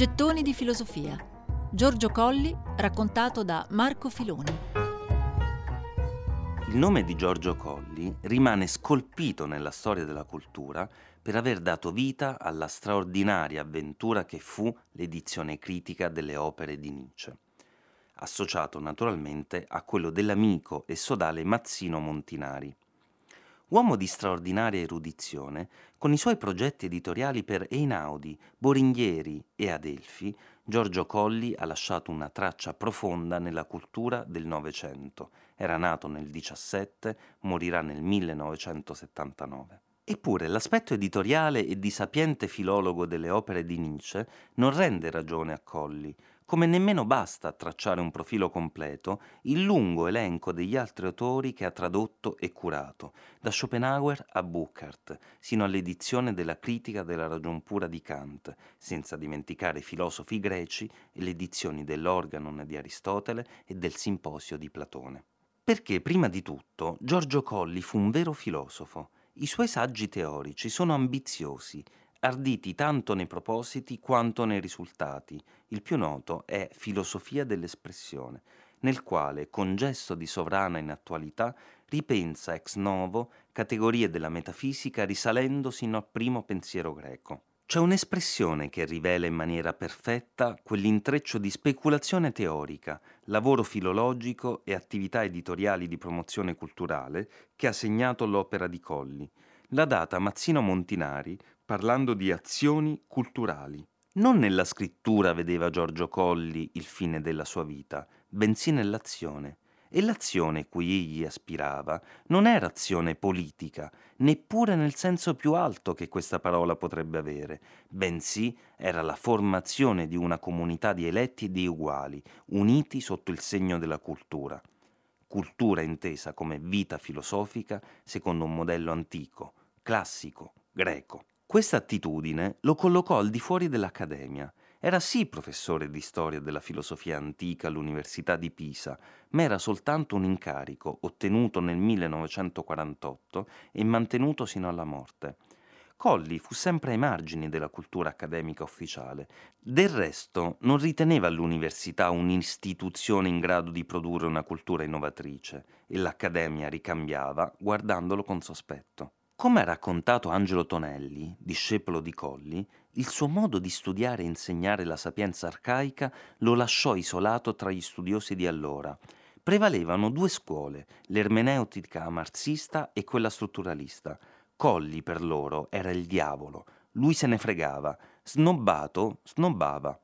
Gettoni di filosofia. Giorgio Colli, raccontato da Marco Filoni. Il nome di Giorgio Colli rimane scolpito nella storia della cultura per aver dato vita alla straordinaria avventura che fu l'edizione critica delle opere di Nietzsche, associato naturalmente a quello dell'amico e sodale Mazzino Montinari. Uomo di straordinaria erudizione, con i suoi progetti editoriali per Einaudi, Boringhieri e Adelphi, Giorgio Colli ha lasciato una traccia profonda nella cultura del Novecento. Era nato nel 17, morirà nel 1979. Eppure l'aspetto editoriale e di sapiente filologo delle opere di Nietzsche non rende ragione a Colli, come nemmeno basta tracciare un profilo completo il lungo elenco degli altri autori che ha tradotto e curato, da Schopenhauer a Buchart, sino all'edizione della critica della ragion pura di Kant, senza dimenticare i filosofi greci e le edizioni dell'Organon di Aristotele e del Simposio di Platone. Perché, prima di tutto, Giorgio Colli fu un vero filosofo. I suoi saggi teorici sono ambiziosi arditi tanto nei propositi quanto nei risultati. Il più noto è Filosofia dell'espressione, nel quale, con gesto di sovrana inattualità, ripensa ex novo categorie della metafisica risalendo sino al primo pensiero greco. C'è un'espressione che rivela in maniera perfetta quell'intreccio di speculazione teorica, lavoro filologico e attività editoriali di promozione culturale che ha segnato l'opera di Colli. La data Mazzino Montinari parlando di azioni culturali. Non nella scrittura vedeva Giorgio Colli il fine della sua vita, bensì nell'azione. E l'azione cui egli aspirava non era azione politica, neppure nel senso più alto che questa parola potrebbe avere, bensì era la formazione di una comunità di eletti e di uguali, uniti sotto il segno della cultura. Cultura intesa come vita filosofica secondo un modello antico, classico, greco. Questa attitudine lo collocò al di fuori dell'accademia. Era sì professore di storia della filosofia antica all'Università di Pisa, ma era soltanto un incarico ottenuto nel 1948 e mantenuto sino alla morte. Colli fu sempre ai margini della cultura accademica ufficiale. Del resto non riteneva l'università un'istituzione in grado di produrre una cultura innovatrice e l'accademia ricambiava guardandolo con sospetto. Come ha raccontato Angelo Tonelli, discepolo di Colli, il suo modo di studiare e insegnare la sapienza arcaica lo lasciò isolato tra gli studiosi di allora. Prevalevano due scuole, l'ermeneutica marxista e quella strutturalista. Colli per loro era il diavolo, lui se ne fregava, snobbato, snobbava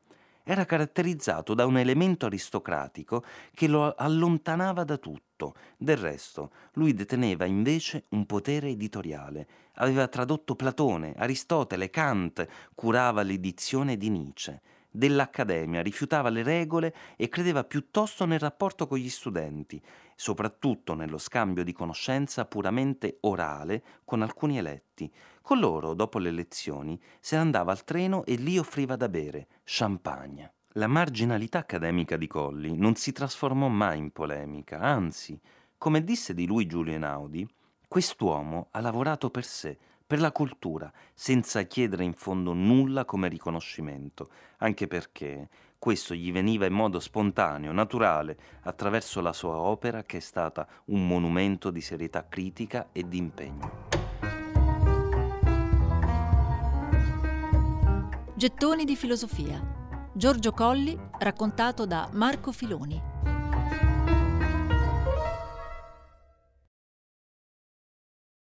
era caratterizzato da un elemento aristocratico che lo allontanava da tutto. Del resto, lui deteneva invece un potere editoriale. Aveva tradotto Platone, Aristotele, Kant, curava l'edizione di Nietzsche dell'Accademia, rifiutava le regole e credeva piuttosto nel rapporto con gli studenti, soprattutto nello scambio di conoscenza puramente orale con alcuni eletti. Con loro, dopo le lezioni, se ne andava al treno e lì offriva da bere champagne. La marginalità accademica di Colli non si trasformò mai in polemica, anzi, come disse di lui Giulio Einaudi, quest'uomo ha lavorato per sé, per la cultura, senza chiedere in fondo nulla come riconoscimento, anche perché questo gli veniva in modo spontaneo, naturale, attraverso la sua opera che è stata un monumento di serietà critica e di impegno. Gettoni di filosofia. Giorgio Colli, raccontato da Marco Filoni.